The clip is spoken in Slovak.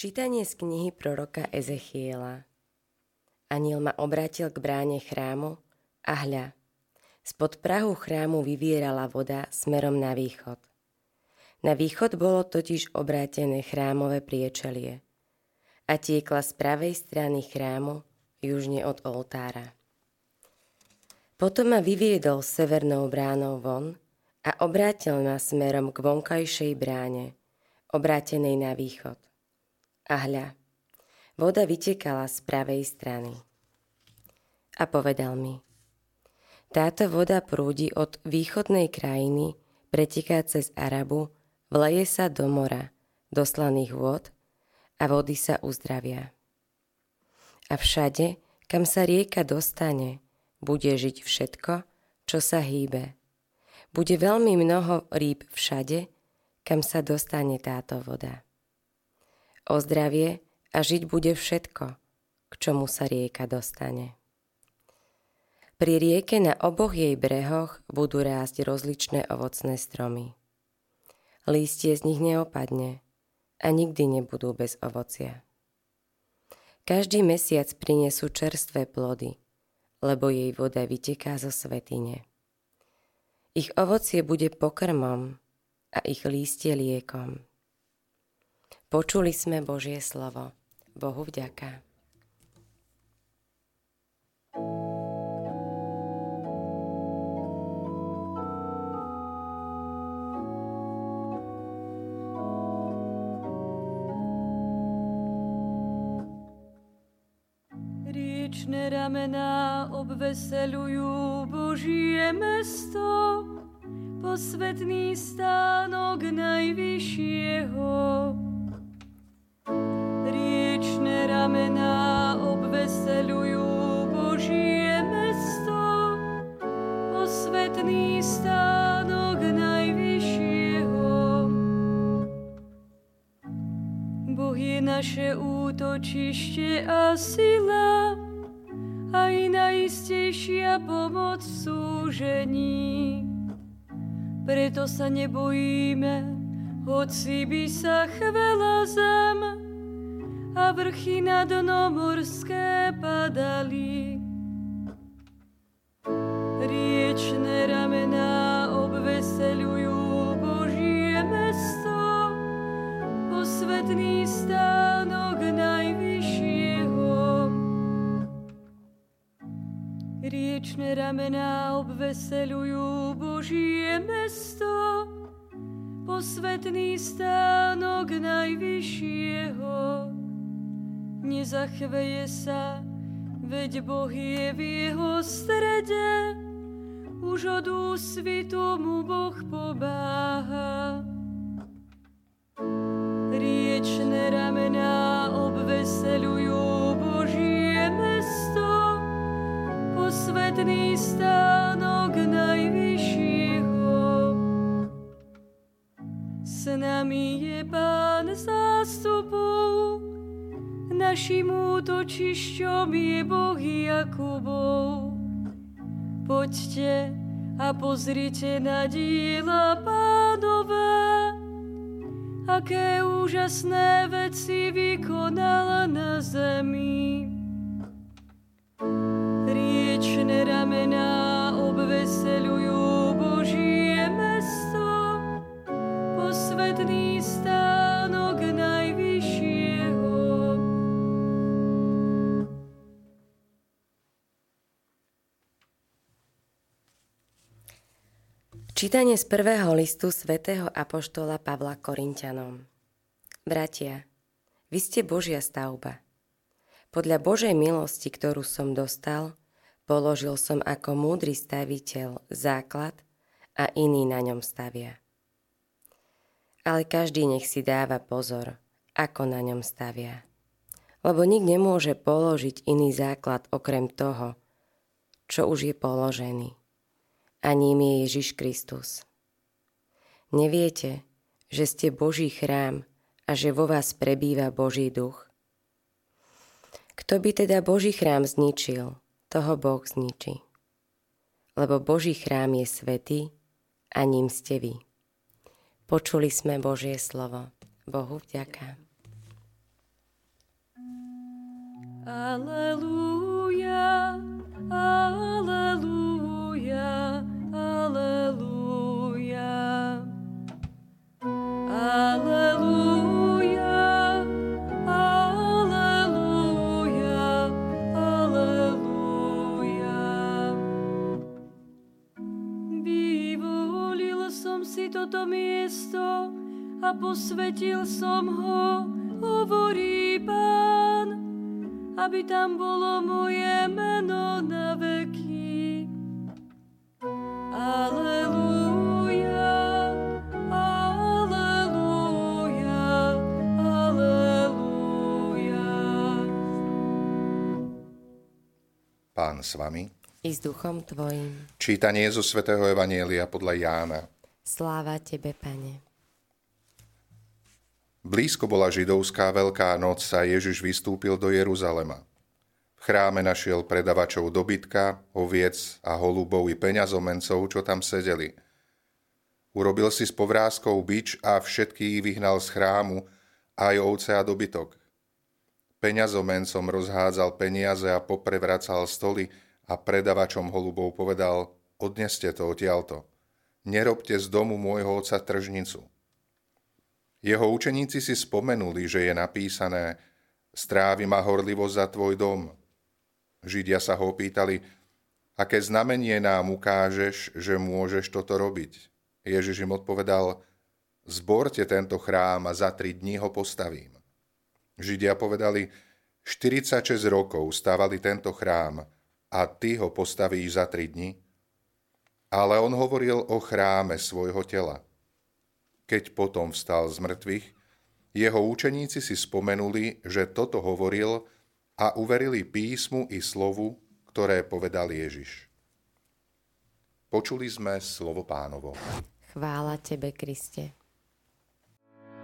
Čítanie z knihy proroka Ezechiela Aniel ma obrátil k bráne chrámu a hľa, spod prahu chrámu vyvierala voda smerom na východ. Na východ bolo totiž obrátené chrámové priečelie a tiekla z pravej strany chrámu južne od oltára. Potom ma vyviedol severnou bránou von a obrátil ma smerom k vonkajšej bráne, obrátenej na východ a hľa, voda vytekala z pravej strany. A povedal mi, táto voda prúdi od východnej krajiny, preteká cez Arabu, vleje sa do mora, do slaných vôd a vody sa uzdravia. A všade, kam sa rieka dostane, bude žiť všetko, čo sa hýbe. Bude veľmi mnoho rýb všade, kam sa dostane táto voda o zdravie a žiť bude všetko, k čomu sa rieka dostane. Pri rieke na oboch jej brehoch budú rásť rozličné ovocné stromy. Lístie z nich neopadne a nikdy nebudú bez ovocia. Každý mesiac prinesú čerstvé plody, lebo jej voda vyteká zo svetine. Ich ovocie bude pokrmom a ich lístie liekom. Počuli sme Božie slovo. Bohu vďaka. Riečne ramená obveselujú Božie mesto, posvetný stánok najvyššieho. Naše útočište a sila, aj najistejšia pomoc súžení. Preto sa nebojíme, hoci by sa chvela zem, a vrchy na dno morské padali. Riečne ramená obveselujú Božie mesto, posvetný stánok najvyššieho. Riečne ramená obveselujú Božie mesto, posvetný stánok najvyššieho nezachveje sa, veď Boh je v jeho strede, už od úsvitu mu Boh pobáha. Riečne ramená obveselujú Božie mesto, posvetný stánok najvyššieho. S nami je Pán Našim útočišťom je Boh Jakubov. Poďte a pozrite na díla pánové, aké úžasné veci vykonala na zemi. Riečne ramená obveselujú Čítanie z prvého listu svätého Apoštola Pavla Korintianom Bratia, vy ste Božia stavba. Podľa Božej milosti, ktorú som dostal, položil som ako múdry staviteľ základ a iný na ňom stavia. Ale každý nech si dáva pozor, ako na ňom stavia. Lebo nik nemôže položiť iný základ okrem toho, čo už je položený a ním je Ježiš Kristus. Neviete, že ste Boží chrám a že vo vás prebýva Boží duch? Kto by teda Boží chrám zničil, toho Boh zničí. Lebo Boží chrám je svetý a ním ste vy. Počuli sme Božie slovo. Bohu vďaka. Aleluja, aleluja, posvetil som ho, hovorí Pán, aby tam bolo moje meno na veky. Pán s vami. I s duchom tvojim. Čítanie zo svätého Evanielia podľa Jána. Sláva tebe, Pane. Blízko bola židovská veľká noc a Ježiš vystúpil do Jeruzalema. V chráme našiel predavačov dobytka, oviec a holubov i peňazomencov, čo tam sedeli. Urobil si s povrázkou bič a všetkých vyhnal z chrámu, aj ovce a dobytok. Peňazomencom rozhádzal peniaze a poprevracal stoly a predavačom holubov povedal, odneste to odtiaľto. Nerobte z domu môjho oca tržnicu. Jeho učeníci si spomenuli, že je napísané Strávi ma horlivosť za tvoj dom. Židia sa ho opýtali, aké znamenie nám ukážeš, že môžeš toto robiť. Ježiš im odpovedal, zborte tento chrám a za tri dní ho postavím. Židia povedali, 46 rokov stavali tento chrám a ty ho postavíš za tri dni? Ale on hovoril o chráme svojho tela. Keď potom vstal z mŕtvych, jeho učeníci si spomenuli, že toto hovoril a uverili písmu i slovu, ktoré povedal Ježiš. Počuli sme slovo pánovo. Chvála tebe, Kriste.